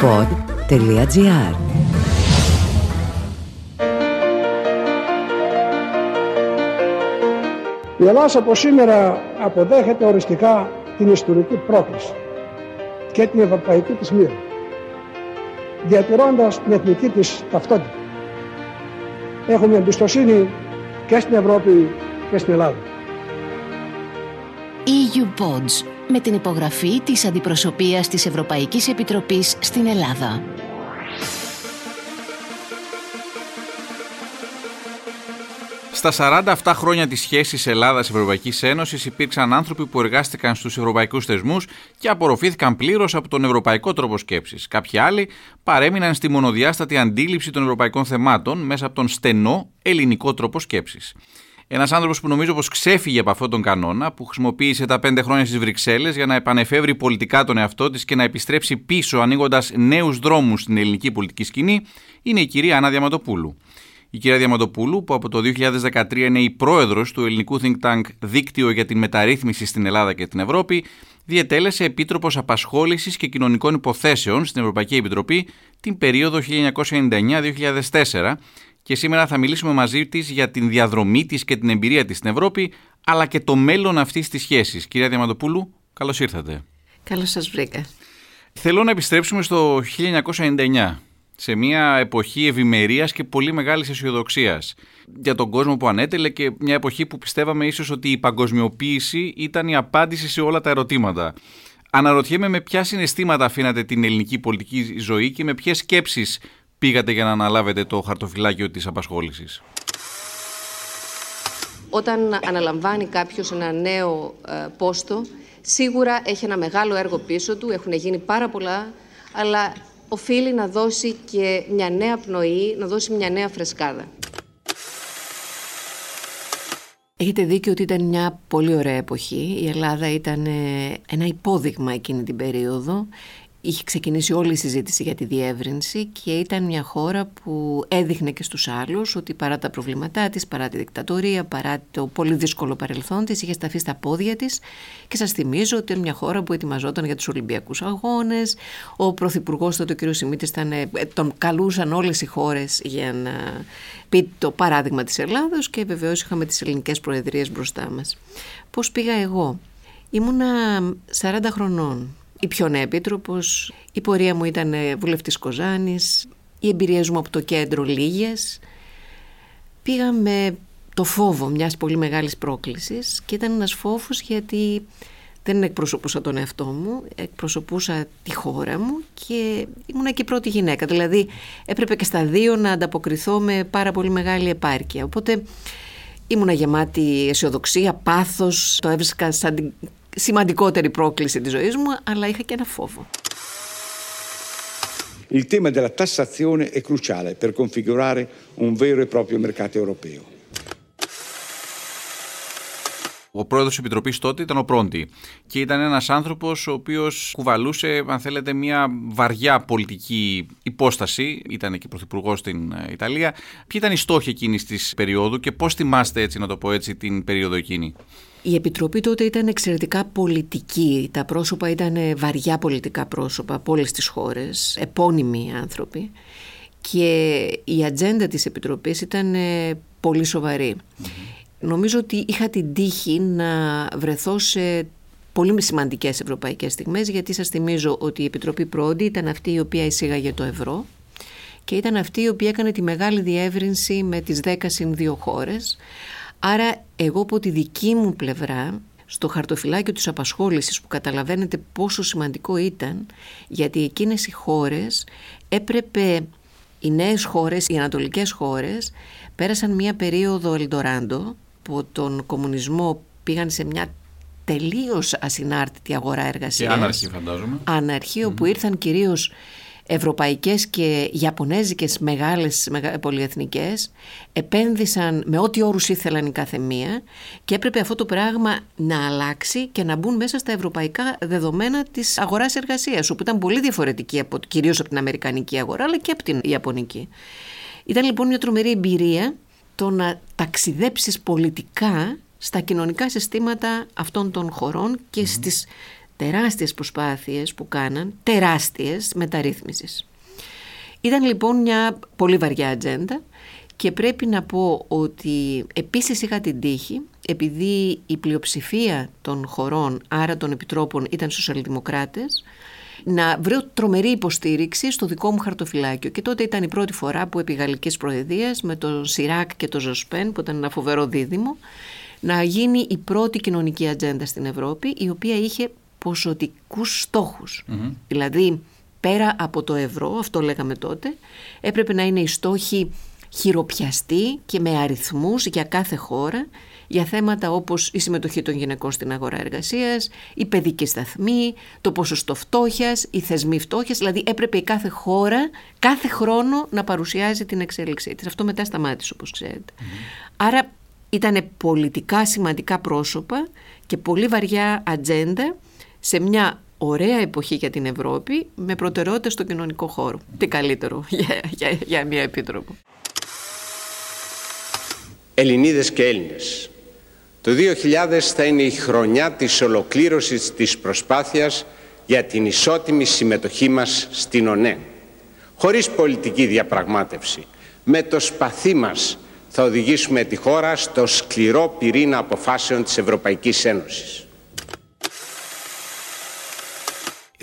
eupod.gr Η Ελλάδα από σήμερα αποδέχεται οριστικά την ιστορική πρόκληση και την ευρωπαϊκή της μοίρα, διατηρώντας την εθνική της ταυτότητα. Έχουμε εμπιστοσύνη και στην Ευρώπη και στην Ελλάδα. EU Pods με την υπογραφή της Αντιπροσωπείας της Ευρωπαϊκής Επιτροπής στην Ελλάδα. Στα 47 χρόνια της σχέσης Ελλάδα-Ευρωπαϊκή Ένωσης υπήρξαν άνθρωποι που εργάστηκαν στους ευρωπαϊκούς θεσμούς και απορροφήθηκαν πλήρως από τον ευρωπαϊκό τρόπο σκέψης. Κάποιοι άλλοι παρέμειναν στη μονοδιάστατη αντίληψη των ευρωπαϊκών θεμάτων μέσα από τον στενό ελληνικό τρόπο σκέψης. Ένας άνθρωπος που νομίζω πως ξέφυγε από αυτόν τον κανόνα, που χρησιμοποίησε τα πέντε χρόνια στις Βρυξέλλες για να επανεφεύρει πολιτικά τον εαυτό της και να επιστρέψει πίσω ανοίγοντας νέους δρόμους στην ελληνική πολιτική σκηνή, είναι η κυρία Άννα Διαματοπούλου. Η κυρία Διαμαντοπούλου, που από το 2013 είναι η πρόεδρος του ελληνικού think tank Δίκτυο για την Μεταρρύθμιση στην Ελλάδα και την Ευρώπη, διετέλεσε επίτροπος απασχόλησης και κοινωνικών υποθέσεων στην Ευρωπαϊκή Επιτροπή την περίοδο 1999-2004 και σήμερα θα μιλήσουμε μαζί της για την διαδρομή της και την εμπειρία της στην Ευρώπη, αλλά και το μέλλον αυτής της σχέσης. Κυρία Διαμαντοπούλου, καλώς ήρθατε. Καλώς σας βρήκα. Θέλω να επιστρέψουμε στο 1999 σε μια εποχή ευημερίας και πολύ μεγάλης αισιοδοξίας για τον κόσμο που ανέτελε και μια εποχή που πιστεύαμε ίσως ότι η παγκοσμιοποίηση ήταν η απάντηση σε όλα τα ερωτήματα. Αναρωτιέμαι με ποια συναισθήματα αφήνατε την ελληνική πολιτική ζωή και με ποιες σκέψεις πήγατε για να αναλάβετε το χαρτοφυλάκιο της απασχόλησης; Όταν αναλαμβάνει κάποιος ένα νέο ε, πόστο, σίγουρα έχει ένα μεγάλο έργο πίσω του, έχουν γίνει πάρα πολλά, αλλά οφείλει να δώσει και μια νέα πνοή, να δώσει μια νέα φρεσκάδα. Έχετε δίκιο ότι ήταν μια πολύ ωραία εποχή. Η Ελλάδα ήταν ε, ένα υπόδειγμα εκείνη την περίοδο είχε ξεκινήσει όλη η συζήτηση για τη διεύρυνση και ήταν μια χώρα που έδειχνε και στους άλλους ότι παρά τα προβλήματά της, παρά τη δικτατορία, παρά το πολύ δύσκολο παρελθόν της, είχε σταθεί στα πόδια της και σας θυμίζω ότι είναι μια χώρα που ετοιμαζόταν για τους Ολυμπιακούς Αγώνες. Ο Πρωθυπουργός τότε, ο κ. Σιμίτης, ε, τον καλούσαν όλες οι χώρες για να πει το παράδειγμα της Ελλάδος και βεβαίως είχαμε τις ελληνικές προεδρίες μπροστά μας. Πώς πήγα εγώ; Ήμουνα 40 χρονών η πιο νέα επίτροπος. Η πορεία μου ήταν ε, βουλευτής Κοζάνης, οι εμπειρίες μου από το κέντρο λίγες. Πήγα με το φόβο μιας πολύ μεγάλης πρόκλησης και ήταν ένας φόβος γιατί δεν εκπροσωπούσα τον εαυτό μου, εκπροσωπούσα τη χώρα μου και ήμουν και η πρώτη γυναίκα. Δηλαδή έπρεπε και στα δύο να ανταποκριθώ με πάρα πολύ μεγάλη επάρκεια. Οπότε ήμουνα γεμάτη αισιοδοξία, πάθος, το έβρισκα σαν την σημαντικότερη πρόκληση της ζωής μου, αλλά είχα και ένα φόβο. Il tema della tassazione è cruciale per configurare un vero e proprio mercato europeo. Ο πρόεδρος της Επιτροπής τότε ήταν ο Πρόντι και ήταν ένας άνθρωπος ο οποίος κουβαλούσε, αν θέλετε, μια βαριά πολιτική υπόσταση. Ήταν και πρωθυπουργός στην ε, Ιταλία. Ποιοι ήταν οι στόχοι εκείνης της περίοδου και πώς θυμάστε, έτσι να το πω έτσι, την περίοδο εκείνη; Η Επιτροπή τότε ήταν εξαιρετικά πολιτική. Τα πρόσωπα ήταν βαριά πολιτικά πρόσωπα από όλες τις χώρες, επώνυμοι άνθρωποι. Και η ατζέντα της Επιτροπής ήταν ε, πολύ Νομίζω ότι είχα την τύχη να βρεθώ σε πολύ σημαντικές ευρωπαϊκές στιγμές γιατί σας θυμίζω ότι η Επιτροπή Πρόντι ήταν αυτή η οποία εισήγαγε το ευρώ και ήταν αυτή η οποία έκανε τη μεγάλη διεύρυνση με τις 10 συν 2 χώρες. Άρα εγώ από τη δική μου πλευρά στο χαρτοφυλάκιο της απασχόλησης που καταλαβαίνετε πόσο σημαντικό ήταν γιατί εκείνες οι χώρες έπρεπε οι νέες χώρες, οι ανατολικές χώρες πέρασαν μια περίοδο Ελντοράντο από τον κομμουνισμό πήγαν σε μια τελείως ασυνάρτητη αγορά εργασίας. Και άναρχη φαντάζομαι. Άναρχη, όπου ήρθαν κυρίως ευρωπαϊκές και ιαπωνέζικες μεγάλες πολυεθνικές επένδυσαν με ό,τι όρους ήθελαν η κάθε μία και έπρεπε αυτό το πράγμα να αλλάξει και να μπουν μέσα στα ευρωπαϊκά δεδομένα της αγοράς εργασίας όπου ήταν πολύ διαφορετική από, κυρίως από την αμερικανική αγορά αλλά και από την ιαπωνική. Ήταν λοιπόν μια τρομερή εμπειρία το να ταξιδέψεις πολιτικά στα κοινωνικά συστήματα αυτών των χωρών και στις τεράστιες προσπάθειες που κάναν, τεράστιες μεταρρύθμισης. Ήταν λοιπόν μια πολύ βαριά ατζέντα και πρέπει να πω ότι επίσης είχα την τύχη, επειδή η πλειοψηφία των χωρών, άρα των επιτρόπων, ήταν σοσιαλδημοκράτες, να βρω τρομερή υποστήριξη στο δικό μου χαρτοφυλάκιο. Και τότε ήταν η πρώτη φορά που επί Γαλλικής Προεδρίας με τον Σιράκ και τον Ζωσπέν, που ήταν ένα φοβερό δίδυμο, να γίνει η πρώτη κοινωνική ατζέντα στην Ευρώπη, η οποία είχε ποσοτικούς Δηλαδή, πέρα από το ευρώ, αυτό λέγαμε τότε, έπρεπε να είναι οι στόχοι χειροπιαστοί και με αριθμούς για κάθε χώρα για θέματα όπως η συμμετοχή των γυναικών στην αγορά εργασίας, η παιδική σταθμή, το ποσοστό φτώχειας, οι θεσμοί φτώχειας, δηλαδή έπρεπε η κάθε χώρα κάθε χρόνο να παρουσιάζει την εξέλιξή της. Αυτό μετά σταμάτησε όπως ξέρετε. Άρα ήταν πολιτικά σημαντικά πρόσωπα και πολύ βαριά ατζέντα σε μια ωραία εποχή για την Ευρώπη με προτεραιότητα στο κοινωνικό χώρο. Τι καλύτερο για, για, για μια επίτροπο. Ελληνίδες και Έλληνες, το 2000 θα είναι η χρονιά της ολοκλήρωσης της προσπάθειας για την ισότιμη συμμετοχή μας στην ΟΝΕ. Χωρίς πολιτική διαπραγμάτευση, με το σπαθί μας θα οδηγήσουμε τη χώρα στο σκληρό πυρήνα αποφάσεων της Ευρωπαϊκής Ένωσης.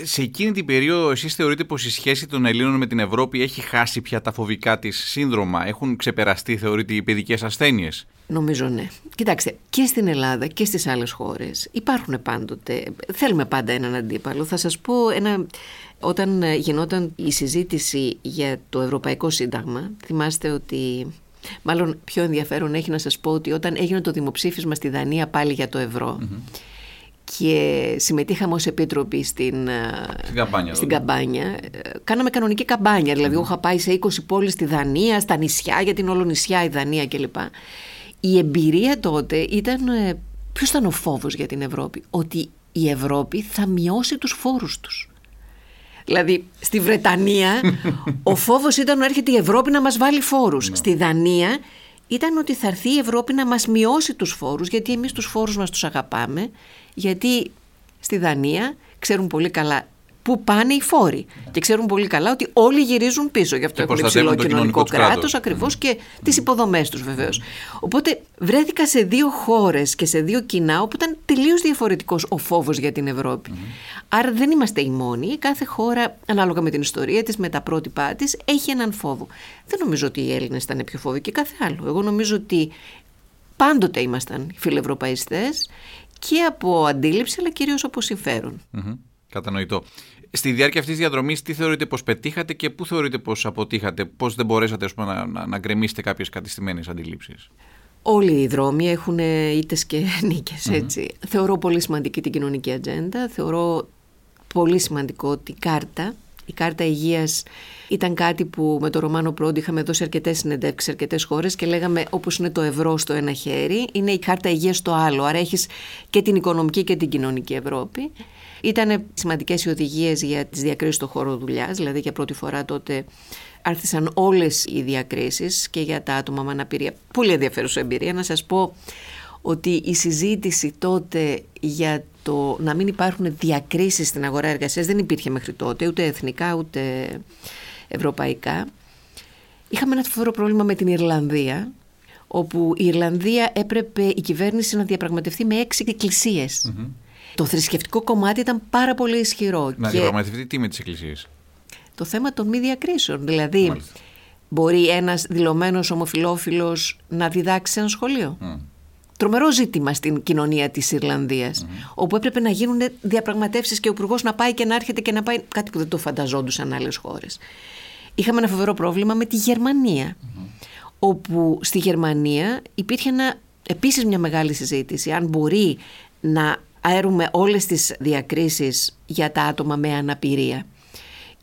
Σε εκείνη την περίοδο εσείς θεωρείτε πως η σχέση των Ελλήνων με την Ευρώπη έχει χάσει πια τα φοβικά της σύνδρομα, έχουν ξεπεραστεί θεωρείτε οι παιδικές ασθένειες; Νομίζω ναι. Κοιτάξτε, και στην Ελλάδα και στις άλλες χώρες υπάρχουν πάντοτε, θέλουμε πάντα έναν αντίπαλο. Θα σας πω ένα, όταν γινόταν η συζήτηση για το Ευρωπαϊκό Σύνταγμα, θυμάστε ότι Μάλλον πιο ενδιαφέρον έχει να σας πω ότι όταν έγινε το δημοψήφισμα στη Δανία πάλι για το ευρώ και συμμετείχαμε ως επίτροποι στην, στην, καμπάνια, στην καμπάνια. Ε, κάναμε κανονική καμπάνια, δηλαδή εγώ είχα πάει σε 20 πόλεις στη Δανία, στα νησιά, για την Ολονησιά η Δανία κλπ. Η εμπειρία τότε ήταν, ε, ποιος ήταν ο φόβος για την Ευρώπη, ότι η Ευρώπη θα μειώσει τους φόρους τους. Δηλαδή, στη Βρετανία ο φόβος ήταν ότι έρχεται η Ευρώπη να μας βάλει φόρους. Ναι. Στη Δανία ήταν ότι θα έρθει η Ευρώπη να μας μειώσει τους φόρους, γιατί εμείς τους φόρους μας τους αγαπάμε, γιατί στη Δανία ξέρουν πολύ καλά πού πάνε οι φόροι. Και ξέρουν πολύ καλά ότι όλοι γυρίζουν πίσω. Γι' αυτό έχουν υψηλό κοινωνικό κράτος ακριβώς και τις υποδομές τους βεβαίως. Οπότε βρέθηκα σε δύο χώρες και σε δύο κοινά όπου ήταν τελείως διαφορετικός ο φόβος για την Ευρώπη. Άρα δεν είμαστε οι μόνοι. Κάθε χώρα, ανάλογα με την ιστορία της, με τα πρότυπά της, έχει έναν φόβο. Δεν νομίζω ότι οι Έλληνες ήταν πιο φόβοι και κάθε άλλο. Εγώ νομίζω ότι πάντοτε ήμασταν φιλευρωπαϊστές και από αντίληψη αλλά κυρίως από συμφέρον. Κατανοητό. Στη διάρκεια αυτής της διαδρομής, τι θεωρείτε πως πετύχατε και πού θεωρείτε πως αποτύχατε, πώ δεν μπορέσατε πούμε, να, να, να γκρεμίσετε κάποιες κατηστημένε αντιλήψεις; Όλοι οι δρόμοι έχουν ήττες και νίκες, έτσι. Θεωρώ πολύ σημαντική την κοινωνική ατζέντα. Θεωρώ πολύ σημαντικό την κάρτα. Η κάρτα υγείας ήταν κάτι που με το Ρωμάνο Πρόντι είχαμε δώσει αρκετές συνεντεύξεις σε αρκετές χώρες και λέγαμε όπως είναι το ευρώ στο ένα χέρι, είναι η κάρτα υγείας στο άλλο. Άρα έχεις και την οικονομική και την κοινωνική Ευρώπη. Ήταν σημαντικές οι οδηγίες για τις διακρίσεις στον χώρο δουλειάς, δηλαδή για πρώτη φορά τότε άρχισαν όλες οι διακρίσεις και για τα άτομα με αναπηρία. Πολύ ενδιαφέρουσα εμπειρία. Να σας πω ότι η συζήτηση τότε για το να μην υπάρχουν διακρίσεις στην αγορά εργασίας δεν υπήρχε μέχρι τότε, ούτε εθνικά ούτε ευρωπαϊκά. Είχαμε ένα φοβερό πρόβλημα με την Ιρλανδία, όπου η Ιρλανδία έπρεπε η κυβέρνηση να διαπραγματευτεί με έξι Το θρησκευτικό κομμάτι ήταν πάρα πολύ ισχυρό. Να και... διαπραγματευτεί τι με τις εκκλησίες; Το θέμα των μη διακρίσεων. Δηλαδή, μπορεί ένας δηλωμένος ομοφιλόφιλος να διδάξει σε ένα σχολείο; Τρομερό ζήτημα στην κοινωνία της Ιρλανδίας, όπου έπρεπε να γίνουν διαπραγματεύσεις και ο υπουργός να πάει και να έρχεται και να πάει, κάτι που δεν το φανταζόντουσαν άλλες χώρες. Είχαμε ένα φοβερό πρόβλημα με τη γερμανια όπου στη Γερμανία υπήρχε ένα, επίσης μια μεγάλη συζήτηση αν μπορεί να αέρουμε όλες τις διακρίσεις για τα άτομα με αναπηρία.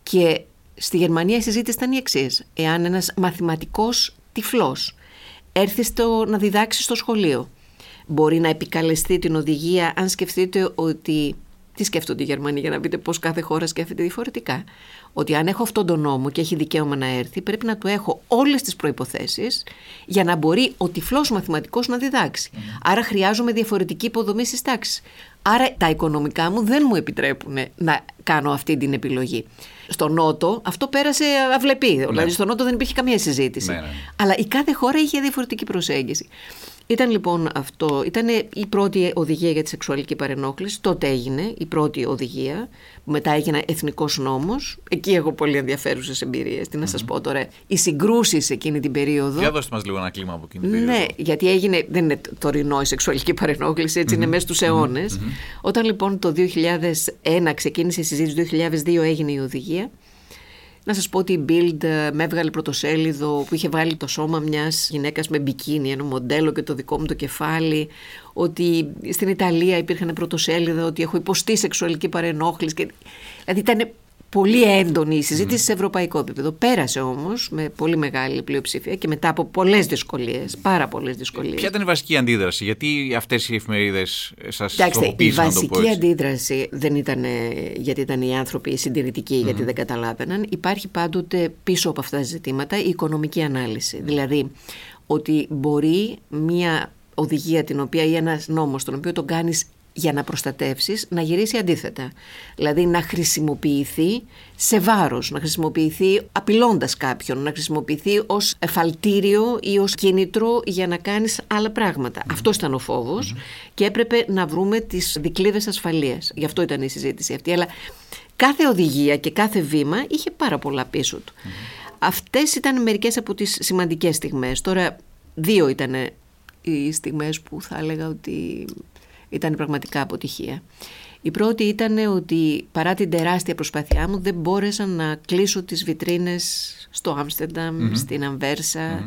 Και στη Γερμανία η συζήτηση ήταν η εξής. Εάν ένας μαθηματικός τυφλός έρθει στο, να διδάξει στο σχολείο, μπορεί να επικαλεστεί την οδηγία αν σκεφτείτε ότι τι σκέφτονται οι Γερμανοί για να πείτε πώς κάθε χώρα σκέφτεται διαφορετικά. Ότι αν έχω αυτόν τον νόμο και έχει δικαίωμα να έρθει, πρέπει να του έχω όλες τις προποθέσει για να μπορεί ο τυφλός μαθηματικός να διδάξει. Άρα χρειάζομαι διαφορετική υποδομή στις τάξεις. Άρα τα οικονομικά μου δεν μου επιτρέπουν να κάνω αυτή την επιλογή. Στο Νότο αυτό πέρασε αυλεπή. Ναι. Δηλαδή στο Νότο δεν υπήρχε καμία συζήτηση. Ναι, ναι. Αλλά η κάθε χώρα είχε διαφορετική προσέγγιση. Ήταν λοιπόν αυτό, ήταν η πρώτη οδηγία για τη σεξουαλική παρενόχληση, τότε έγινε η πρώτη οδηγία, που μετά έγινε εθνικός νόμος. Εκεί έχω πολύ ενδιαφέρουσες εμπειρίες. Τι να σας πω τώρα. Οι συγκρούσεις εκείνη την περίοδο. Για δώστε μας λίγο ένα κλίμα από εκείνη την περίοδο. Ναι, γιατί έγινε, δεν είναι τωρινό η σεξουαλική παρενόχληση, έτσι είναι μέσα στους αιώνες. Όταν λοιπόν το 2001 ξεκίνησε η συζήτηση, το 2002 έγινε η οδηγία. Να σας πω ότι η Bild ε, με έβγαλε πρωτοσέλιδο που είχε βάλει το σώμα μιας γυναίκας με μπικίνι, ένα μοντέλο και το δικό μου το κεφάλι, ότι στην Ιταλία υπήρχαν πρωτοσέλιδα ότι έχω υποστεί σεξουαλική παρενόχληση. Και... Δηλαδή ήταν πολύ έντονη η συζήτηση mm. σε ευρωπαϊκό επίπεδο. Πέρασε όμως με πολύ μεγάλη πλειοψηφία και μετά από πολλές δυσκολίες, πάρα πολλές δυσκολίες. Ποια ήταν η βασική αντίδραση, γιατί αυτές οι εφημερίδες σας τροποποίησαν Η βασική αντίδραση δεν ήταν γιατί ήταν οι άνθρωποι συντηρητικοί, γιατί δεν καταλάβαιναν. Υπάρχει πάντοτε πίσω από αυτά τα ζητήματα η οικονομική ανάλυση. Δηλαδή ότι μπορεί μια οδηγία την οποία ή ένας νόμος τον οποίο τον κάνεις για να προστατεύσεις να γυρίσει αντίθετα. Δηλαδή να χρησιμοποιηθεί σε βάρος, να χρησιμοποιηθεί απειλώντας κάποιον, να χρησιμοποιηθεί ως εφαλτήριο ή ως κίνητρο για να κάνεις άλλα πράγματα. Mm. Αυτός ήταν ο φόβος και έπρεπε να βρούμε τις δικλείδες ασφαλείας. Γι' αυτό ήταν η συζήτηση αυτή. Αλλά κάθε οδηγία και κάθε βήμα είχε πάρα πολλά πίσω του. Αυτές ήταν μερικές από τις σημαντικές στιγμές. Τώρα δύο ήταν οι στιγμές που θα έλεγα ότι ήταν πραγματικά αποτυχία. Η πρώτη ήταν ότι παρά την τεράστια προσπάθειά μου δεν μπόρεσα να κλείσω τις βιτρίνες στο αμστερνταμ στην αμβερσα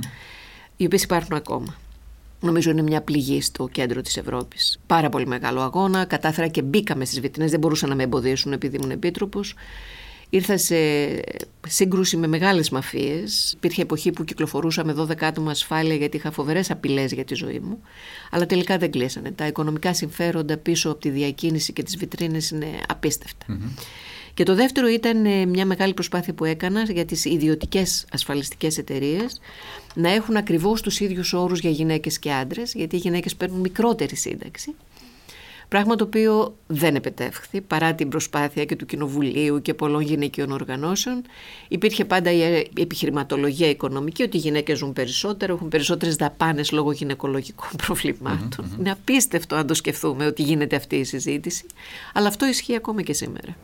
οι οποίες υπάρχουν ακόμα. Νομίζω είναι μια πληγή στο κέντρο της Ευρώπης. Πάρα πολύ μεγάλο αγώνα, κατάφερα και μπήκαμε στις βιτρίνες, δεν μπορούσαν να με εμποδίσουν επειδή ήμουν επίτροπος. Ήρθα σε σύγκρουση με μεγάλες μαφίες. Υπήρχε εποχή που κυκλοφορούσα με 12 άτομα ασφάλεια γιατί είχα φοβερές απειλές για τη ζωή μου. Αλλά τελικά δεν κλείσανε. Τα οικονομικά συμφέροντα πίσω από τη διακίνηση και τις βιτρίνες είναι Και το δεύτερο ήταν ε, μια μεγάλη προσπάθεια που έκανα για τις ιδιωτικές ασφαλιστικές εταιρείες να έχουν ακριβώς τους ίδιους όρους για γυναίκες και άντρες, γιατί οι γυναίκες παίρνουν μικρότερη σύνταξη Πράγμα το οποίο δεν επετεύχθη παρά την προσπάθεια και του Κοινοβουλίου και πολλών γυναικείων οργανώσεων. Υπήρχε πάντα η επιχειρηματολογία οικονομική ότι οι γυναίκες ζουν περισσότερο, έχουν περισσότερες δαπάνες λόγω γυναικολογικών Είναι απίστευτο αν το σκεφτούμε ότι γίνεται αυτή η συζήτηση. Αλλά αυτό ισχύει ακόμα και σήμερα.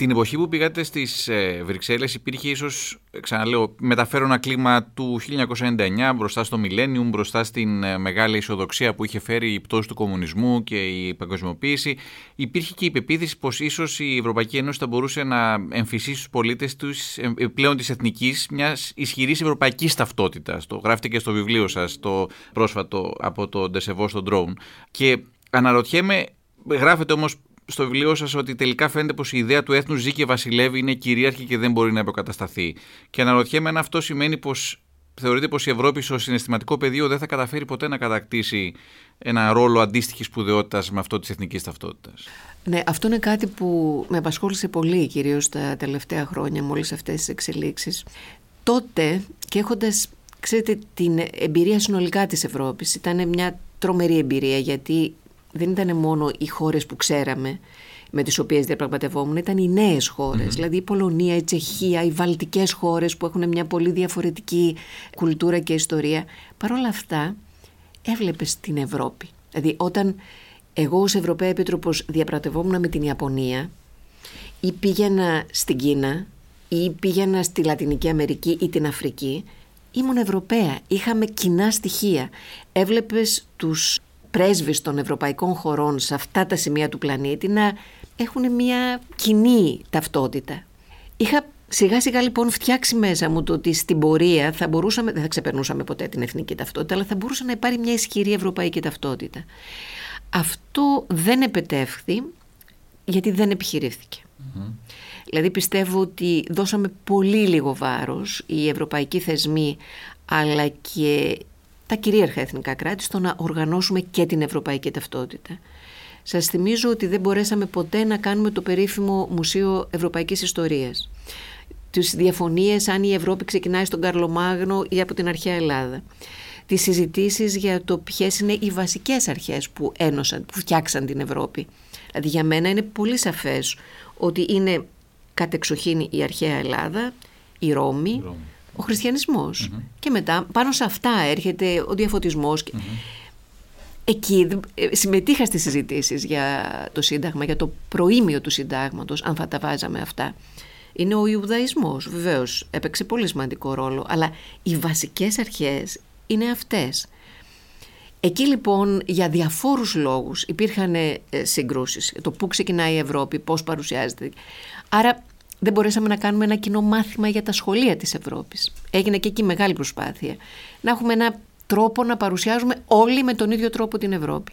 Την εποχή που πήγατε στις ε, Βρυξέλλες υπήρχε ίσως, ξαναλέω, μεταφέρω ένα κλίμα του 1999 μπροστά στο Millennium, μπροστά στην ε, μεγάλη ισοδοξία που είχε φέρει η πτώση του κομμουνισμού και η παγκοσμιοποίηση. Υπήρχε και η πεποίθηση πως ίσως η Ευρωπαϊκή Ένωση θα μπορούσε να εμφυσίσει στους πολίτες τους ε, πλέον της εθνικής μιας ισχυρής ευρωπαϊκής ταυτότητας. Το γράφετε και στο βιβλίο σας το πρόσφατο από το Ντεσεβό στο Drone. Και αναρωτιέμαι, γράφετε όμως στο βιβλίο σας ότι τελικά φαίνεται πως η ιδέα του έθνους ζει και βασιλεύει, είναι κυρίαρχη και δεν μπορεί να υποκατασταθεί. Και αναρωτιέμαι αν αυτό σημαίνει πως θεωρείτε πως η Ευρώπη στο συναισθηματικό πεδίο δεν θα καταφέρει ποτέ να κατακτήσει ένα ρόλο αντίστοιχης σπουδαιότητας με αυτό της εθνικής ταυτότητας; Ναι, αυτό είναι κάτι που με απασχόλησε πολύ κυρίως τα τελευταία χρόνια με όλε αυτές τις εξελίξεις. Τότε και έχοντας ξέρετε, την εμπειρία συνολικά της Ευρώπης ήταν μια τρομερή εμπειρία γιατί δεν ήταν μόνο οι χώρες που ξέραμε με τις οποίες διαπραγματευόμουν, ήταν οι νέες δηλαδή η Πολωνία, η Τσεχία, οι βαλτικές χώρες που έχουν μια πολύ διαφορετική κουλτούρα και ιστορία. Παρ' όλα αυτά έβλεπες την Ευρώπη. Δηλαδή όταν εγώ ως Ευρωπαία Επίτροπος διαπραγματευόμουν με την Ιαπωνία ή πήγαινα στην Κίνα ή πήγαινα στη Λατινική Αμερική ή την Αφρική, ήμουν Ευρωπαία, είχαμε κοινά στοιχεία. Έβλεπες τους πρέσβεις των ευρωπαϊκών χωρών σε αυτά τα σημεία του πλανήτη να έχουν μια κοινή ταυτότητα. Είχα σιγά σιγά λοιπόν φτιάξει μέσα μου το ότι στην πορεία θα μπορούσαμε, δεν θα ξεπερνούσαμε ποτέ την εθνική ταυτότητα, αλλά θα μπορούσε να υπάρχει μια ισχυρή ευρωπαϊκή ταυτότητα. Αυτό δεν επετεύχθη γιατί δεν επιχειρηθηκε Δηλαδή πιστεύω ότι δώσαμε πολύ λίγο βάρος οι ευρωπαϊκοί θεσμοί αλλά και τα κυρίαρχα εθνικά κράτη στο να οργανώσουμε και την ευρωπαϊκή ταυτότητα. Σας θυμίζω ότι δεν μπορέσαμε ποτέ να κάνουμε το περίφημο Μουσείο Ευρωπαϊκής Ιστορίας. Τις διαφωνίες αν η Ευρώπη ξεκινάει στον Καρλομάγνο ή από την αρχαία Ελλάδα. Τις συζητήσεις για το ποιες είναι οι βασικές αρχές που ένωσαν, που φτιάξαν την Ευρώπη. Δηλαδή για μένα είναι πολύ σαφές ότι είναι κατεξοχήν η αρχαία Ελλάδα, η Ρώμη, ο χριστιανισμος Και μετά πάνω σε αυτά έρχεται ο διαφωτισμός. Εκεί ε, συμμετείχα στις συζητήσεις για το Σύνταγμα, για το προήμιο του Συντάγματος, αν θα τα βάζαμε αυτά. Είναι ο Ιουδαϊσμός, βεβαίως, έπαιξε πολύ σημαντικό ρόλο, αλλά οι βασικές αρχές είναι αυτές. Εκεί λοιπόν για διαφόρους λόγους υπήρχαν ε, συγκρούσεις, το πού ξεκινάει η Ευρώπη, πώς παρουσιάζεται. Άρα δεν μπορέσαμε να κάνουμε ένα κοινό μάθημα για τα σχολεία της Ευρώπης. Έγινε και εκεί μεγάλη προσπάθεια. Να έχουμε ένα τρόπο να παρουσιάζουμε όλοι με τον ίδιο τρόπο την Ευρώπη.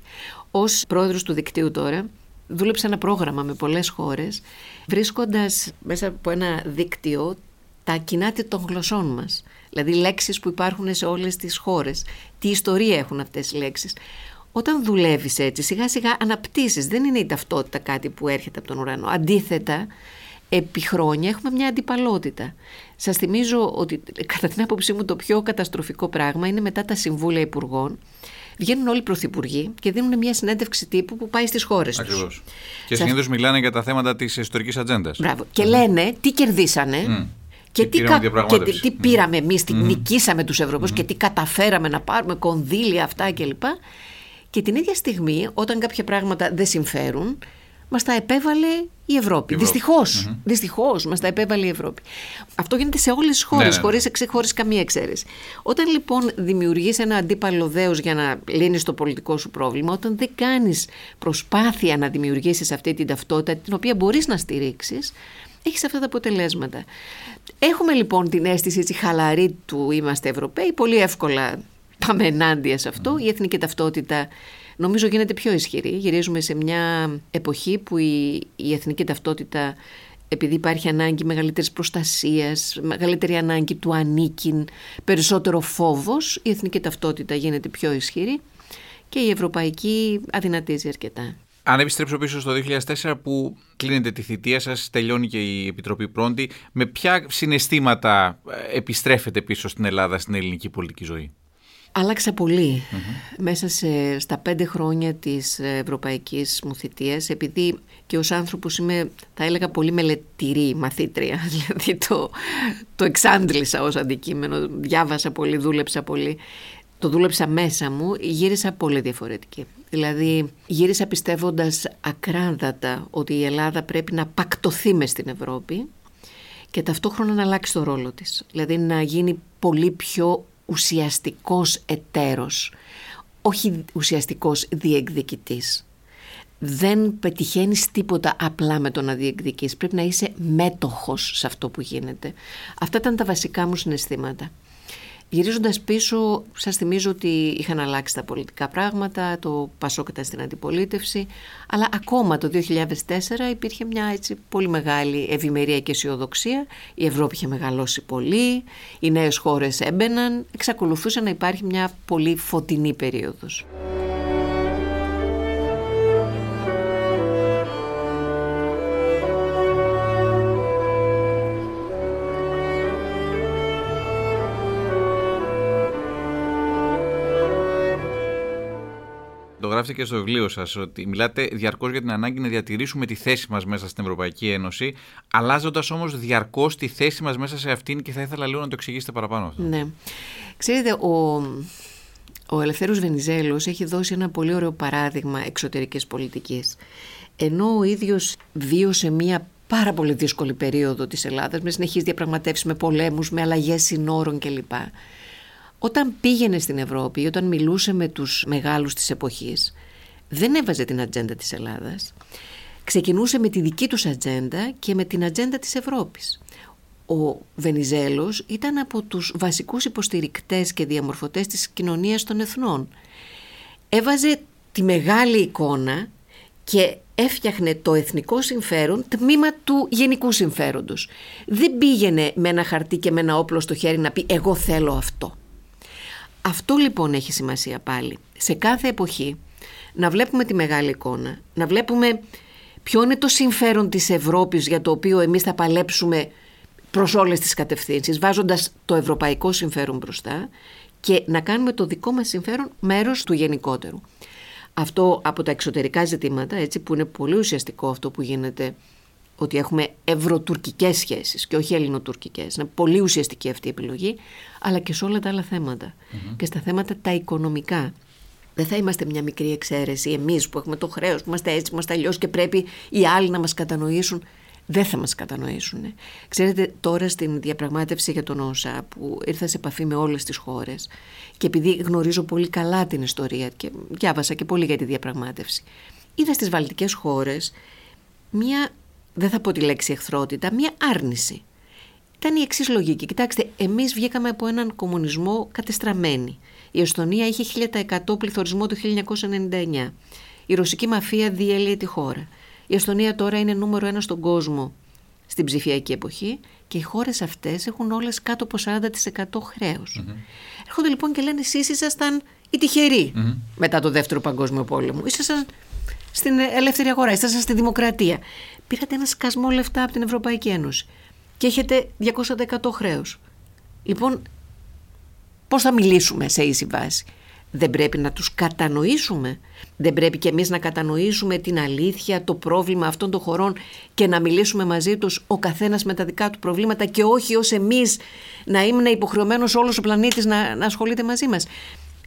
Ως πρόεδρος του δικτύου τώρα, δούλεψα ένα πρόγραμμα με πολλές χώρες, βρίσκοντας μέσα από ένα δίκτυο τα κοινά των γλωσσών μας. Δηλαδή λέξεις που υπάρχουν σε όλες τις χώρες. Τι ιστορία έχουν αυτές οι λέξεις. Όταν δουλεύεις έτσι, σιγά σιγά αναπτύσσεις. Δεν είναι η ταυτότητα κάτι που έρχεται από τον ουρανό. Αντίθετα, επί χρόνια έχουμε μια αντιπαλότητα. Σας θυμίζω ότι κατά την άποψή μου το πιο καταστροφικό πράγμα είναι μετά τα συμβούλια υπουργών. Βγαίνουν όλοι οι πρωθυπουργοί και δίνουν μια συνέντευξη τύπου που πάει στις χώρες τους. Ακριβώς. Και συνήθως μιλάνε για τα θέματα της ιστορικής ατζέντας. Μπράβο. Και λένε τι κερδίσανε. Και, τι, κα... και τι, τι πήραμε εμείς, τι νικήσαμε τους Ευρωπαίους και τι καταφέραμε να πάρουμε κονδύλια αυτά κλπ. Και την ίδια στιγμή, όταν κάποια πράγματα δεν συμφέρουν, μας τα επέβαλε η Ευρώπη. Δυστυχώς, δυστυχώς μας τα επέβαλε η Ευρώπη. Αυτό γίνεται σε όλες τις χώρες, ναι, ναι, ναι. χωρίς, καμία εξαίρεση. Όταν λοιπόν δημιουργείς ένα αντίπαλο δέος για να λύνεις το πολιτικό σου πρόβλημα, όταν δεν κάνεις προσπάθεια να δημιουργήσεις αυτή την ταυτότητα την οποία μπορείς να στηρίξεις, έχεις αυτά τα αποτελέσματα. Έχουμε λοιπόν την αίσθηση έτσι χαλαρή του είμαστε Ευρωπαίοι, πολύ εύκολα πάμε ενάντια σε αυτό. Η εθνική ταυτότητα νομίζω γίνεται πιο ισχυρή. Γυρίζουμε σε μια εποχή που η, η εθνική ταυτότητα επειδή υπάρχει ανάγκη μεγαλύτερης προστασίας, μεγαλύτερη ανάγκη του ανήκειν, περισσότερο φόβος, η εθνική ταυτότητα γίνεται πιο ισχυρή και η ευρωπαϊκή αδυνατίζει αρκετά. Αν επιστρέψω πίσω στο 2004 που κλείνεται τη θητεία σας, τελειώνει και η Επιτροπή Πρώτη, με ποια συναισθήματα επιστρέφετε πίσω στην Ελλάδα, στην ελληνική πολιτική ζωή; Άλλαξα μέσα σε, στα πέντε χρόνια της ευρωπαϊκής μου θητείας επειδή και ως άνθρωπος είμαι θα έλεγα πολύ μελετηρή μαθήτρια δηλαδή το, το εξάντλησα ως αντικείμενο, διάβασα πολύ, δούλεψα πολύ το δούλεψα μέσα μου, γύρισα πολύ διαφορετική. Δηλαδή γύρισα πιστεύοντας ακράδατα ότι η Ελλάδα πρέπει να πακτωθεί μες στην Ευρώπη και ταυτόχρονα να αλλάξει το ρόλο της. Δηλαδή να γίνει πολύ πιο ουσιαστικός εταίρος, όχι ουσιαστικός διεκδικητής. Δεν πετυχαίνεις τίποτα απλά με το να διεκδικείς. Πρέπει να είσαι μέτοχος σε αυτό που γίνεται. Αυτά ήταν τα βασικά μου συναισθήματα. Γυρίζοντας πίσω, σας θυμίζω ότι είχαν αλλάξει τα πολιτικά πράγματα, το Πασόκ ήταν στην αντιπολίτευση, αλλά ακόμα το 2004 υπήρχε μια έτσι πολύ μεγάλη ευημερία και αισιοδοξία. Η Ευρώπη είχε μεγαλώσει πολύ, οι νέες χώρες έμπαιναν, εξακολουθούσε να υπάρχει μια πολύ φωτεινή περίοδος. Το γράφετε και στο βιβλίο σας, ότι μιλάτε διαρκώς για την ανάγκη να διατηρήσουμε τη θέση μας μέσα στην Ευρωπαϊκή Ένωση, αλλάζοντας όμως διαρκώς τη θέση μας μέσα σε αυτήν και θα ήθελα λίγο να το εξηγήσετε παραπάνω αυτό. Ναι. Ξέρετε, ο, ο Ελευθέρος Βενιζέλος έχει δώσει ένα πολύ ωραίο παράδειγμα εξωτερικής πολιτικής. Ενώ ο ίδιος βίωσε μία πάρα πολύ δύσκολη περίοδο της Ελλάδας με συνεχείς διαπραγματεύσεις, με πολέμους, με αλλαγές συνόρων κλπ. Όταν πήγαινε στην Ευρώπη, όταν μιλούσε με τους μεγάλους της εποχής, δεν έβαζε την ατζέντα της Ελλάδας. Ξεκινούσε με τη δική τους ατζέντα και με την ατζέντα της Ευρώπης. Ο Βενιζέλος ήταν από τους βασικούς υποστηρικτές και διαμορφωτές της κοινωνίας των εθνών. Έβαζε τη μεγάλη εικόνα και έφτιαχνε το εθνικό συμφέρον τμήμα του γενικού συμφέροντος. Δεν πήγαινε με ένα χαρτί και με ένα όπλο στο χέρι να πει εγώ θέλω αυτό. Αυτό λοιπόν έχει σημασία πάλι. Σε κάθε εποχή να βλέπουμε τη μεγάλη εικόνα, να βλέπουμε ποιο είναι το συμφέρον της Ευρώπης για το οποίο εμείς θα παλέψουμε προς όλες τις κατευθύνσεις, βάζοντας το ευρωπαϊκό συμφέρον μπροστά και να κάνουμε το δικό μας συμφέρον μέρος του γενικότερου. Αυτό από τα εξωτερικά ζητήματα, έτσι που είναι πολύ ουσιαστικό αυτό που γίνεται ότι έχουμε ευρωτουρκικές σχέσεις και όχι ελληνοτουρκικές. Είναι πολύ ουσιαστική αυτή η επιλογή, αλλά και σε όλα τα άλλα Και στα θέματα τα οικονομικά. Δεν θα είμαστε μια μικρή εξαίρεση εμείς που έχουμε το χρέος, που είμαστε έτσι, που είμαστε αλλιώς και πρέπει οι άλλοι να μας κατανοήσουν δεν θα μας κατανοήσουν. Ξέρετε τώρα στην διαπραγμάτευση για τον ΩΣΑ που ήρθα σε επαφή με όλες τις χώρες και επειδή γνωρίζω πολύ καλά την ιστορία και διάβασα και πολύ για τη διαπραγμάτευση είδα στις βαλτικές χώρες μία, δεν θα πω τη λέξη εχθρότητα, μία άρνηση. Ήταν η εξής λογική. Κοιτάξτε, εμείς βγήκαμε από έναν κομμουνισμό κατεστραμμένοι. Η Εστονία είχε 1000% πληθωρισμό το 1999. Η ρωσική μαφία διέλυε τη χώρα. Η Εστονία τώρα είναι νούμερο ένα στον κόσμο στην ψηφιακή εποχή και οι χώρες αυτές έχουν όλες κάτω από 40% χρέος. Mm-hmm. Έρχονται λοιπόν και λένε εσείς ήσασταν οι τυχεροι μετά το δεύτερο παγκόσμιο πόλεμο. Ήσασταν στην ελεύθερη αγορά, ήσασταν στη δημοκρατία. Πήρατε ένα σκασμό λεφτά από την Ευρωπαϊκή Ένωση και έχετε 200% χρέο. Λοιπόν, πώς θα μιλήσουμε σε ίση βάση; Δεν πρέπει να τους κατανοήσουμε; Δεν πρέπει και εμείς να κατανοήσουμε την αλήθεια, το πρόβλημα αυτών των χωρών και να μιλήσουμε μαζί τους ο καθένας με τα δικά του προβλήματα και όχι ως εμείς να είναι υποχρεωμένος όλος ο πλανήτης να, να ασχολείται μαζί μας;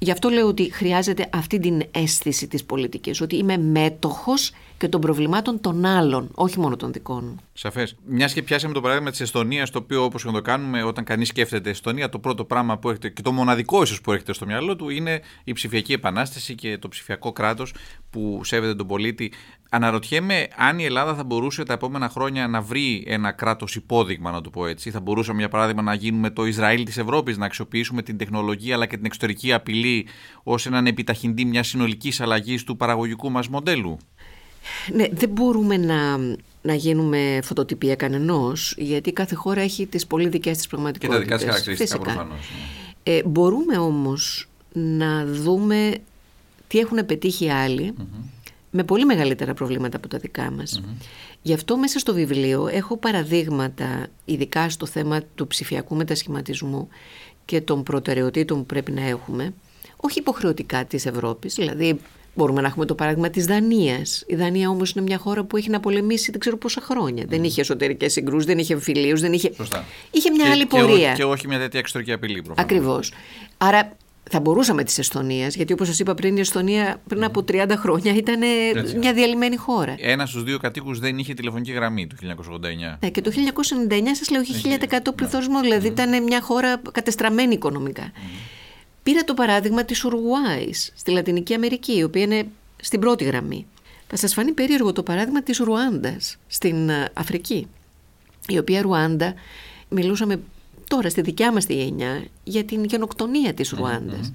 Γι' αυτό λέω ότι χρειάζεται αυτή την αίσθηση της πολιτικής, ότι είμαι μέτοχος και των προβλημάτων των άλλων, όχι μόνο των δικών μου. Σαφές. Μιας και πιάσαμε το παράδειγμα της Εστονίας, το οποίο όπως και το κάνουμε, όταν κανείς σκέφτεται Εστονία, το πρώτο πράγμα που έχετε και το μοναδικό ίσως που έχετε στο μυαλό του είναι η ψηφιακή επανάσταση και το ψηφιακό κράτος που σέβεται τον πολίτη. Αναρωτιέμαι αν η Ελλάδα θα μπορούσε τα επόμενα χρόνια να βρει ένα κράτος υπόδειγμα, να το πω έτσι. Θα μπορούσαμε, για παράδειγμα, να γίνουμε το Ισραήλ της Ευρώπης, να αξιοποιήσουμε την τεχνολογία αλλά και την εξωτερική απειλή ως έναν επιταχυντή μιας συνολικής αλλαγής του παραγωγικού μας μοντέλου. Ναι, δεν μπορούμε να, να γίνουμε φωτοτυπία κανενός, γιατί κάθε χώρα έχει τις πολύ δικές της πραγματικότητε. Και τα δικά της χαρακτηριστικά προφανώς. Ναι. Ε, μπορούμε όμως να δούμε τι έχουν πετύχει με πολύ μεγαλύτερα προβλήματα από τα δικά μας. Γι' αυτό μέσα στο βιβλίο έχω παραδείγματα, ειδικά στο θέμα του ψηφιακού μετασχηματισμού και των προτεραιοτήτων που πρέπει να έχουμε, όχι υποχρεωτικά της Ευρώπης, δηλαδή Μπορούμε να έχουμε το παράδειγμα της Δανίας. Η Δανία όμως είναι μια χώρα που έχει να πολεμήσει δεν ξέρω πόσα χρόνια. Δεν είχε εσωτερικές συγκρούσεις, δεν είχε εμφυλίους, δεν είχε. Σωστά. Είχε μια και, άλλη πορεία. Και, όχι μια τέτοια εξωτερική απειλή, προφανώς. Ακριβώς. Άρα θα μπορούσαμε της Εστονίας, γιατί όπως σας είπα πριν, η Εστονία πριν από 30 χρόνια ήταν μια διαλυμένη χώρα. Ένας στους δύο κατοίκους δεν είχε τηλεφωνική γραμμή το 1989. Ναι, και το 1999 σας λέω είχε 1000% πληθωρισμό, δηλαδή ήταν μια χώρα κατεστραμμένη οικονομικά. Πήρα το παράδειγμα της Ουρουάης στη Λατινική Αμερική, η οποία είναι στην πρώτη γραμμή. Θα σας φανεί περίεργο το παράδειγμα της Ρουάντας στην ε, Αφρική, η οποία Ρουάντα μιλούσαμε τώρα στη δικιά μας τη γενιά για την γενοκτονία της ρουαντας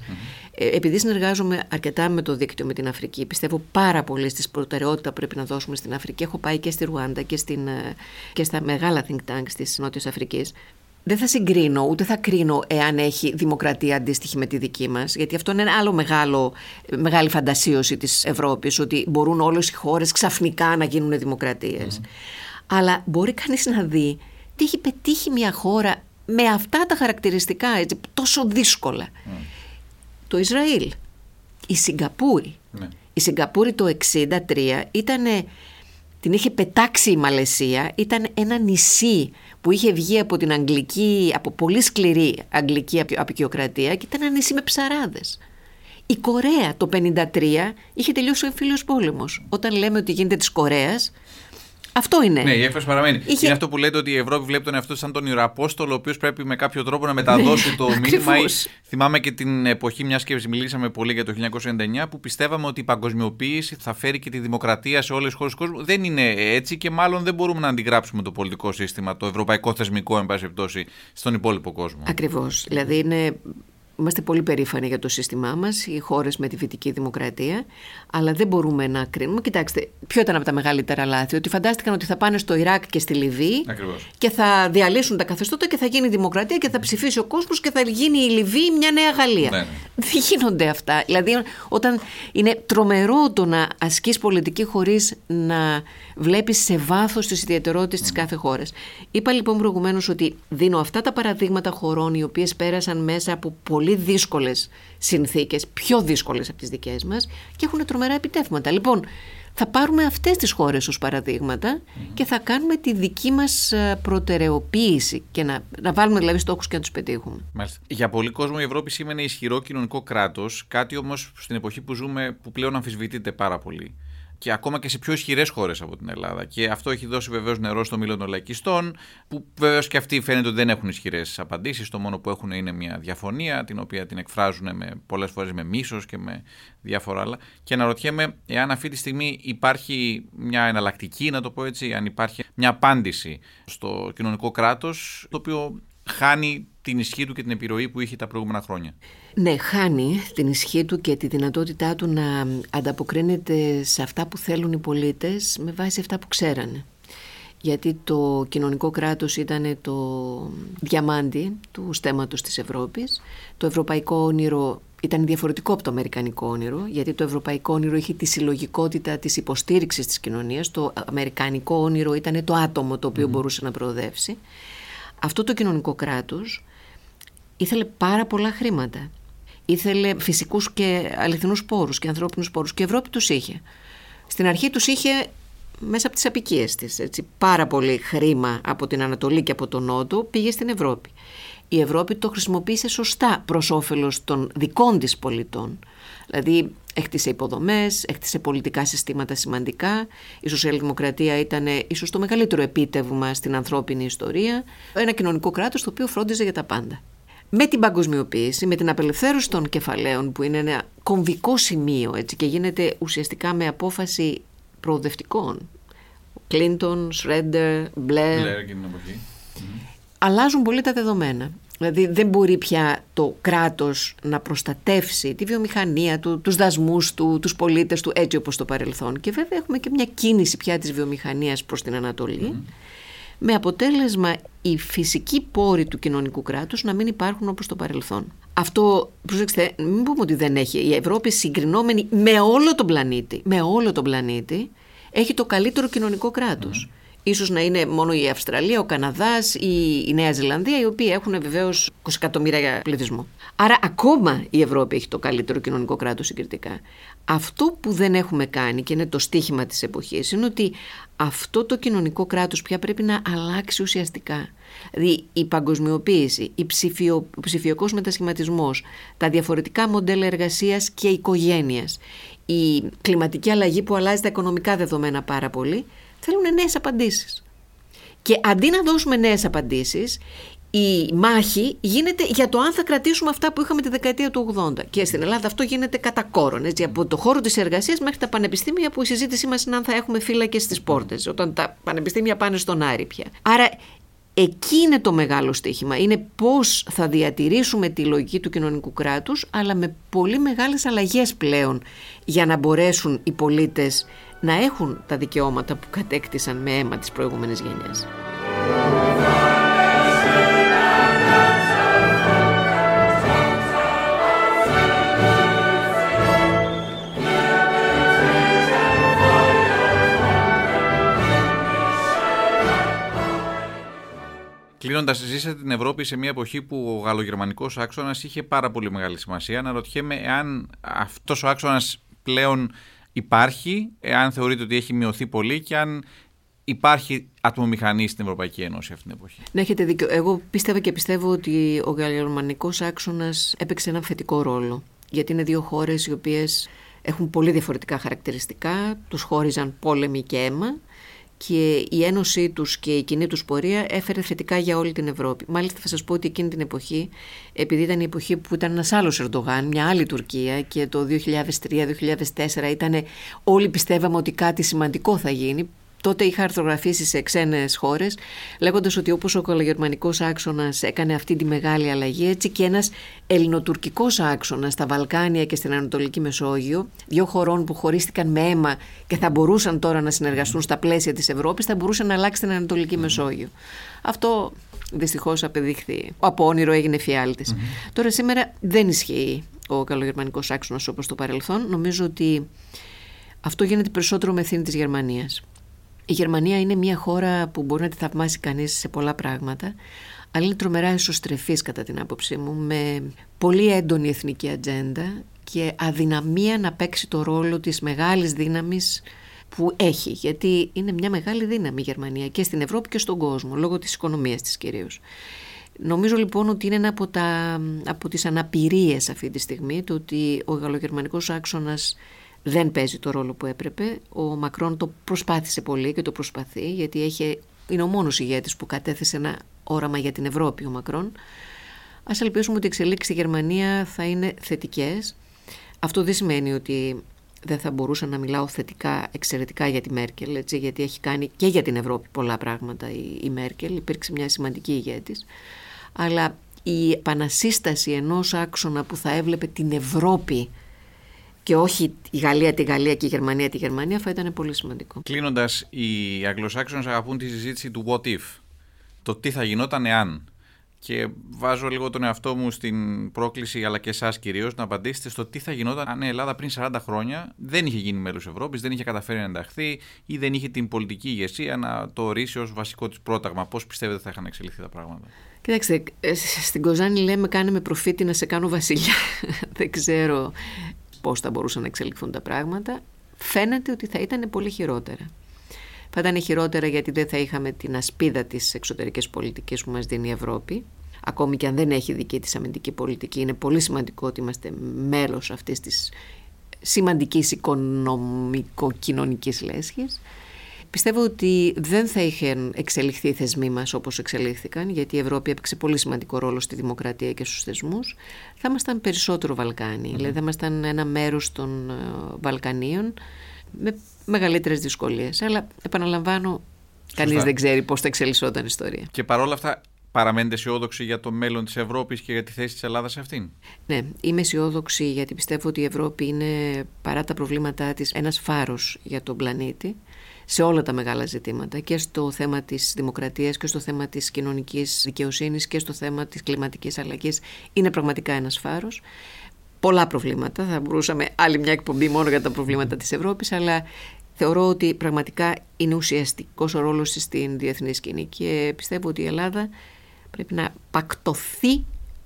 ε, Επειδή συνεργάζομαι αρκετά με το δίκτυο με την Αφρική, πιστεύω πάρα πολύ στις προτεραιότητα που πρέπει να δώσουμε στην Αφρική. Έχω πάει και στη Ρουάντα και, στην, ε, και στα μεγάλα think tanks της Νότιας Αφρικής δεν θα συγκρίνω, ούτε θα κρίνω εάν έχει δημοκρατία αντίστοιχη με τη δική μας, γιατί αυτό είναι ένα άλλο μεγάλο, μεγάλη φαντασίωση της Ευρώπης, ότι μπορούν όλες οι χώρες ξαφνικά να γίνουν δημοκρατίες. Αλλά μπορεί κανείς να δει τι έχει πετύχει μια χώρα με αυτά τα χαρακτηριστικά, έτσι, τόσο δύσκολα. Το Ισραήλ, η Σιγκαπούρη. Ναι. Η Σιγκαπούρη το 1963 ήταν, την είχε πετάξει η Μαλαισία, ήταν ένα νησί που είχε βγει από την αγγλική, από πολύ σκληρή αγγλική απεικιοκρατία και ήταν ένα νησί με ψαράδες. Η Κορέα το 1953 είχε τελειώσει ο εμφύλιος πόλεμος. Όταν λέμε ότι γίνεται της Κορέας, αυτό είναι. Ναι, η έκφραση παραμένει. Είχε... Είναι αυτό που λέτε ότι η Ευρώπη βλέπει τον εαυτό σαν τον Ιεροαπόστολο, ο οποίος πρέπει με κάποιο τρόπο να μεταδώσει ναι, το μήνυμα. Θυμάμαι και την εποχή, μιας και μιλήσαμε πολύ για το 1999, που πιστεύαμε ότι η παγκοσμιοποίηση θα φέρει και τη δημοκρατία σε όλες τις χώρες του κόσμου. Δεν είναι έτσι και μάλλον δεν μπορούμε να αντιγράψουμε το πολιτικό σύστημα, το ευρωπαϊκό θεσμικό, εν πάση στον υπόλοιπο κόσμο. Ακριβώς. Δηλαδή είναι Είμαστε πολύ περήφανοι για το σύστημά μας, οι χώρες με τη βυτική δημοκρατία, αλλά δεν μπορούμε να κρίνουμε. Κοιτάξτε, ποιο ήταν από τα μεγαλύτερα λάθη, ότι φαντάστηκαν ότι θα πάνε στο Ιράκ και στη Λιβύη Ακριβώς. και θα διαλύσουν τα καθεστώτα και θα γίνει δημοκρατία και θα ψηφίσει ο κόσμος και θα γίνει η Λιβύη μια νέα Γαλλία. Ναι, ναι. Δεν γίνονται αυτά. Δηλαδή, όταν είναι τρομερό το να ασκείς πολιτική χωρίς να βλέπεις σε βάθος τις ιδιαιτερότητες της κάθε χώρας. Είπα λοιπόν προηγουμένως ότι δίνω αυτά τα παραδείγματα χωρών οι οποίες πέρασαν μέσα από πολύ δύσκολες συνθήκες, πιο δύσκολες από τις δικές μας και έχουν τρομερά επιτεύγματα. Λοιπόν, θα πάρουμε αυτές τις χώρες ως παραδείγματα και θα κάνουμε τη δική μας ε, προτεραιοποίηση και να, να βάλουμε δηλαδή στόχους και να τους πετύχουμε. Μάλιστα. Για πολλοί κόσμο η Ευρώπη σήμαινε ισχυρό κοινωνικό κράτος, κάτι όμως στην εποχή που ζούμε που πλέον αμφισβητείται πάρα πολύ. Και ακόμα και σε πιο ισχυρές χώρες από την Ελλάδα. Και αυτό έχει δώσει βεβαίως νερό στο μήλο των λαϊκιστών, που βεβαίως και αυτοί φαίνεται ότι δεν έχουν ισχυρές απαντήσεις. Το μόνο που έχουν είναι μια διαφωνία, την οποία την εκφράζουν με, πολλές φορές με μίσος και με διάφορα άλλα. Και αναρωτιέμαι εάν αυτή τη στιγμή υπάρχει μια εναλλακτική, να το πω έτσι, αν υπάρχει μια απάντηση στο κοινωνικό κράτος, το οποίο χάνει την ισχύ του και την επιρροή που είχε τα προηγούμενα χρόνια. Ναι, χάνει την ισχύ του και τη δυνατότητά του να ανταποκρίνεται σε αυτά που θέλουν οι πολίτες με βάση αυτά που ξέρανε. Γιατί το κοινωνικό κράτος ήταν το διαμάντι του στέματος της Ευρώπης. Το ευρωπαϊκό όνειρο ήταν διαφορετικό από το αμερικανικό όνειρο, γιατί το ευρωπαϊκό όνειρο είχε τη συλλογικότητα της υποστήριξης της κοινωνίας. Το αμερικανικό όνειρο ήταν το άτομο το οποίο μπορούσε να προοδεύσει. Αυτό το κοινωνικό κράτος ήθελε πάρα πολλά χρήματα. Ήθελε φυσικούς και αληθινούς πόρους και ανθρώπινους πόρους και η Ευρώπη τους είχε. Στην αρχή τους είχε μέσα από τις απικίες της. Έτσι. Πάρα πολύ χρήμα από την Ανατολή και από τον Νότο πήγε στην Ευρώπη. Η Ευρώπη το χρησιμοποίησε σωστά προς όφελος των δικών της πολιτών. Δηλαδή έχτισε υποδομές, έχτισε πολιτικά συστήματα σημαντικά. Η σοσιαλδημοκρατία ήταν ίσως το μεγαλύτερο επίτευγμα στην ανθρώπινη ιστορία. Ένα κοινωνικό κράτος το οποίο φρόντιζε για τα πάντα. Με την παγκοσμιοποίηση, με την απελευθέρωση των κεφαλαίων που είναι ένα κομβικό σημείο έτσι, και γίνεται ουσιαστικά με απόφαση προοδευτικών. Κλίντον, Σρέντερ, Μπλερ, Μπλερ και την εποχή. Αλλάζουν πολύ τα δεδομένα. Δηλαδή δεν μπορεί πια το κράτος να προστατεύσει τη βιομηχανία του, τους δασμούς του, τους πολίτες του έτσι όπως το παρελθόν. Και βέβαια έχουμε και μια κίνηση πια της βιομηχανίας προς την Ανατολή με αποτέλεσμα οι φυσικοί πόροι του κοινωνικού κράτους να μην υπάρχουν όπως το παρελθόν. Αυτό, προσέξτε, μην πούμε ότι δεν έχει. Η Ευρώπη συγκρινόμενη με όλο τον πλανήτη, με όλο τον πλανήτη, έχει το καλύτερο κοινωνικό κράτος. Ίσως να είναι μόνο η Αυστραλία, ο Καναδάς ή η Νέα Ζηλανδία, οι οποίοι έχουν βεβαίως 20 εκατομμύρια πληθυσμό. Άρα ακόμα η Ευρώπη έχει το καλύτερο κοινωνικό κράτος συγκριτικά. Αυτό που δεν έχουμε κάνει και είναι το στίχημα της εποχής είναι ότι αυτό το κοινωνικό κράτος πια πρέπει να αλλάξει ουσιαστικά. Δηλαδή η παγκοσμιοποίηση, η ψηφιο, ο ψηφιακός μετασχηματισμός, τα διαφορετικά μοντέλα εργασίας και οικογένειας, η κλιματική αλλαγή που αλλάζει τα οικονομικά δεδομένα πάρα πολύ, θέλουν νέες απαντήσεις. Και αντί να δώσουμε νέες απαντήσεις, η μάχη γίνεται για το αν θα κρατήσουμε αυτά που είχαμε τη δεκαετία του 80. Και στην Ελλάδα αυτό γίνεται κατά κόρον. Έτσι, από το χώρο της εργασίας μέχρι τα πανεπιστήμια, που η συζήτησή μας είναι αν θα έχουμε φύλακες στις πόρτες, όταν τα πανεπιστήμια πάνε στον Άρη πια. Άρα Εκεί είναι το μεγάλο στοίχημα. Είναι πώς θα διατηρήσουμε τη λογική του κοινωνικού κράτους, αλλά με πολύ μεγάλες αλλαγές πλέον, για να μπορέσουν οι πολίτες να έχουν τα δικαιώματα που κατέκτησαν με αίμα της προηγούμενης γενιάς. Κλείνοντας, ζήσατε την Ευρώπη σε μια εποχή που ο γαλλογερμανικός άξονας είχε πάρα πολύ μεγάλη σημασία. Αναρωτιέμαι εάν αυτός ο άξονας πλέον υπάρχει, εάν θεωρείτε ότι έχει μειωθεί πολύ και αν υπάρχει ατμομηχανή στην Ευρωπαϊκή Ένωση αυτή την εποχή. Να έχετε δίκιο. Εγώ πίστευα και πιστεύω ότι ο γαλλογερμανικός άξονας έπαιξε ένα θετικό ρόλο. Γιατί είναι δύο χώρες οι οποίες έχουν πολύ διαφορετικά χαρακτηριστικά, τους χώριζαν πόλεμοι και αίμα και η ένωσή τους και η κοινή τους πορεία έφερε θετικά για όλη την Ευρώπη. Μάλιστα θα σας πω ότι εκείνη την εποχή, επειδή ήταν η εποχή που ήταν ένας άλλος Ερντογάν, μια άλλη Τουρκία και το 2003-2004 ήταν όλοι πιστεύαμε ότι κάτι σημαντικό θα γίνει τότε είχα αρθρογραφήσει σε ξένες χώρες, λέγοντας ότι όπως ο κολογερμανικό άξονας έκανε αυτή τη μεγάλη αλλαγή, έτσι και ένας ελληνοτουρκικός άξονας στα Βαλκάνια και στην Ανατολική Μεσόγειο, δύο χωρών που χωρίστηκαν με αίμα και θα μπορούσαν τώρα να συνεργαστούν στα πλαίσια της Ευρώπης, θα μπορούσε να αλλάξει την Ανατολική Μεσόγειο. Αυτό δυστυχώς απεδείχθη. Από όνειρο έγινε Τώρα σήμερα δεν ισχύει ο καλογερμανικός άξονας όπως το παρελθόν. Νομίζω ότι αυτό γίνεται περισσότερο με ευθύνη της Γερμανίας. Η Γερμανία είναι μια χώρα που μπορεί να τη θαυμάσει κανείς σε πολλά πράγματα, αλλά είναι τρομερά εσωστρεφής κατά την άποψή μου, με πολύ έντονη εθνική ατζέντα και αδυναμία να παίξει το ρόλο της μεγάλης δύναμης που έχει, γιατί είναι μια μεγάλη δύναμη η Γερμανία και στην Ευρώπη και στον κόσμο, λόγω της οικονομίας της κυρίως. Νομίζω λοιπόν ότι είναι ένα από, τα, από τις αναπηρίες αυτή τη στιγμή, το ότι ο γαλλογερμανικός άξονας δεν παίζει το ρόλο που έπρεπε. Ο Μακρόν το προσπάθησε πολύ και το προσπαθεί, γιατί έχει, είναι ο μόνος ηγέτης που κατέθεσε ένα όραμα για την Ευρώπη ο Μακρόν. Ας ελπίσουμε ότι οι εξελίξεις στη Γερμανία θα είναι θετικές. Αυτό δεν σημαίνει ότι δεν θα μπορούσα να μιλάω θετικά, εξαιρετικά για τη Μέρκελ, έτσι, γιατί έχει κάνει και για την Ευρώπη πολλά πράγματα η, η Μέρκελ, υπήρξε μια σημαντική ηγέτης, αλλά η επανασύσταση ενός άξονα που θα έβλεπε την Ευρώπη και όχι η Γαλλία τη Γαλλία και η Γερμανία τη Γερμανία θα ήταν πολύ σημαντικό. Κλείνοντας, οι Αγγλοσάξονες αγαπούν τη συζήτηση του what if. Το τι θα γινόταν εάν. Και βάζω λίγο τον εαυτό μου στην πρόκληση, αλλά και εσάς κυρίως, να απαντήσετε στο τι θα γινόταν αν η Ελλάδα πριν 40 χρόνια δεν είχε γίνει μέλος Ευρώπης, δεν είχε καταφέρει να ενταχθεί ή δεν είχε την πολιτική ηγεσία να το ορίσει ως βασικό της πρόταγμα. Πώς πιστεύετε θα είχαν εξελιχθεί τα πράγματα; Κοιτάξτε, ε, στην Κοζάνη λέμε κάνε με προφήτη να σε κάνω βασιλιά. δεν ξέρω πώς θα μπορούσαν να εξελιχθούν τα πράγματα. Φαίνεται ότι θα ήταν πολύ χειρότερα. Θα ήταν χειρότερα γιατί δεν θα είχαμε την ασπίδα της εξωτερικής πολιτικής που μας δίνει η Ευρώπη. Ακόμη και αν δεν έχει δική της αμυντική πολιτική, είναι πολύ σημαντικό ότι είμαστε μέλος αυτής της σημαντικής οικονομικο-κοινωνικής λέσχης. Πιστεύω ότι δεν θα είχαν εξελιχθεί οι θεσμοί μας όπως εξελίχθηκαν, γιατί η Ευρώπη έπαιξε πολύ σημαντικό ρόλο στη δημοκρατία και στους θεσμούς. Θα ήμασταν περισσότερο Βαλκάνοι, δηλαδή θα ήμασταν ένα μέρος των ε, Βαλκανίων με μεγαλύτερες δυσκολίες. Αλλά επαναλαμβάνω, κανείς δεν ξέρει πώς θα εξελισσόταν η ιστορία. Και παρόλα αυτά παραμένετε αισιόδοξοι για το μέλλον της Ευρώπης και για τη θέση της Ελλάδας σε αυτήν; Ναι, είμαι αισιόδοξη γιατί πιστεύω ότι η Ευρώπη είναι παρά τα προβλήματά της ένας φάρος για τον πλανήτη σε όλα τα μεγάλα ζητήματα και στο θέμα της δημοκρατίας και στο θέμα της κοινωνικής δικαιοσύνης και στο θέμα της κλιματικής αλλαγής είναι πραγματικά ένας φάρος. Πολλά προβλήματα, θα μπορούσαμε άλλη μια εκπομπή μόνο για τα προβλήματα της Ευρώπης, αλλά θεωρώ ότι πραγματικά είναι ουσιαστικός ο ρόλος της στην διεθνή σκηνή και πιστεύω ότι η Ελλάδα πρέπει να πακτωθεί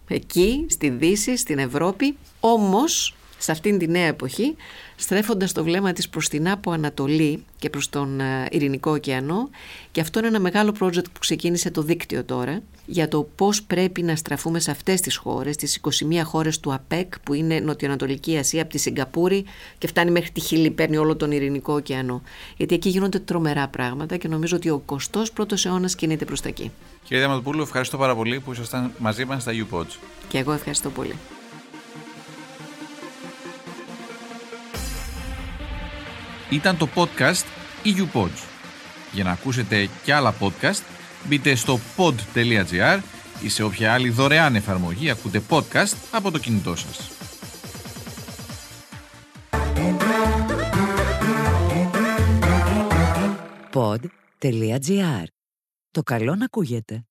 εκεί, στη Δύση, στην Ευρώπη, όμως σε αυτήν τη νέα εποχή, στρέφοντας το βλέμμα της προς την Άπο Ανατολή και προς τον ε, Ειρηνικό ωκεανό και αυτό είναι ένα μεγάλο project που ξεκίνησε το δίκτυο τώρα για το πώς πρέπει να στραφούμε σε αυτές τις χώρες, τις 21 χώρες του ΑΠΕΚ που είναι Νοτιοανατολική Ασία από τη Σιγκαπούρη και φτάνει μέχρι τη Χίλη, παίρνει όλο τον Ειρηνικό ωκεανό. Γιατί εκεί γίνονται τρομερά πράγματα και νομίζω ότι ο 21ος αιώνας κινείται προς τα εκεί. Κύριε Διαματοπούλου, ευχαριστώ πάρα πολύ που ήσασταν μαζί μας στα UPODs. Και εγώ ευχαριστώ πολύ. Ήταν το podcast EUPods. Για να ακούσετε και άλλα podcast, μπείτε στο pod.gr ή σε όποια άλλη δωρεάν εφαρμογή ακούτε podcast από το κινητό σας. Pod.gr. Το καλό να ακούγεται.